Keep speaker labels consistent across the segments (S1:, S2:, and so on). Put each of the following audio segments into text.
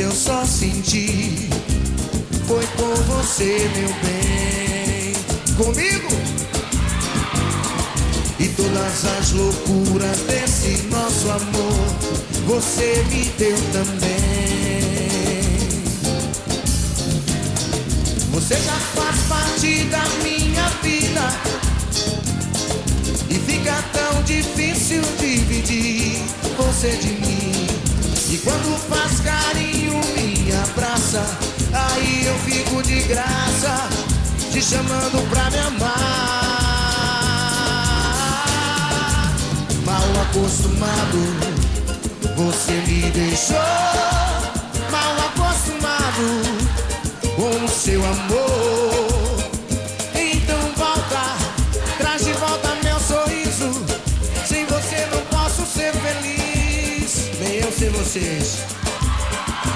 S1: Eu só senti. Foi com você, meu bem. Comigo? E todas as loucuras desse nosso amor, você me deu também. Você já faz parte da minha vida. E fica tão difícil dividir você de mim. Faz carinho, me abraça. Aí eu fico de graça, te chamando pra me amar. Mal acostumado, você me deixou.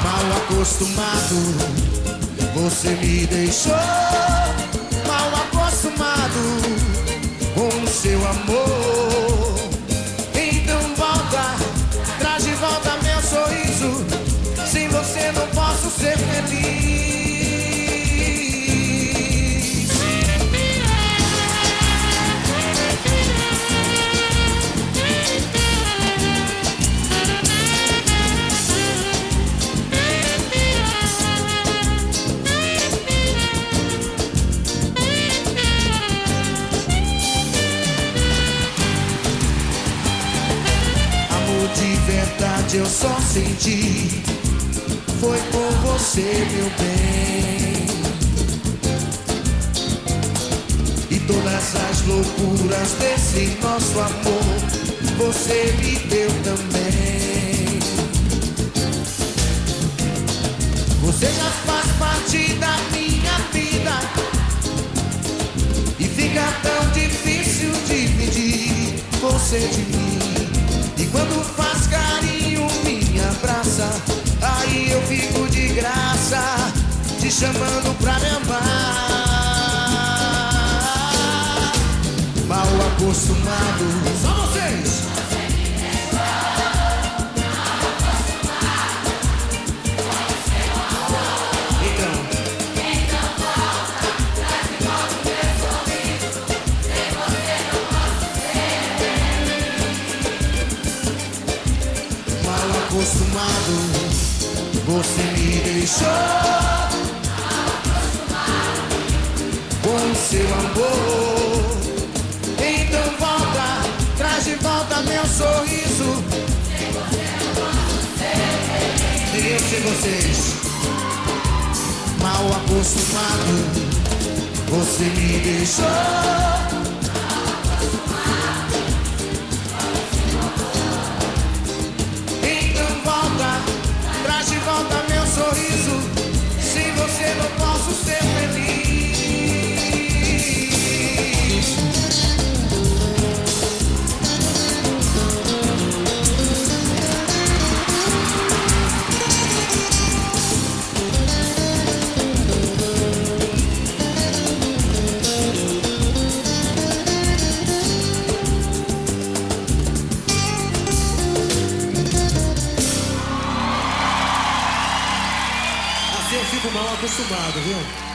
S1: Mal acostumado, você me deixou. De verdade eu só senti. Foi com você, meu bem. E todas as loucuras desse nosso amor, você me deu também. Você já faz parte da minha vida. E fica tão difícil dividir você de mim. Aí eu fico de graça, te chamando pra me amar. Mal acostumado, só vocês. Acostumado, você me deixou. Com o seu amor, então volta, traz de volta meu sorriso. Nem eu sei vocês, mal acostumado, você me deixou. Eu fico mal acostumado, viu?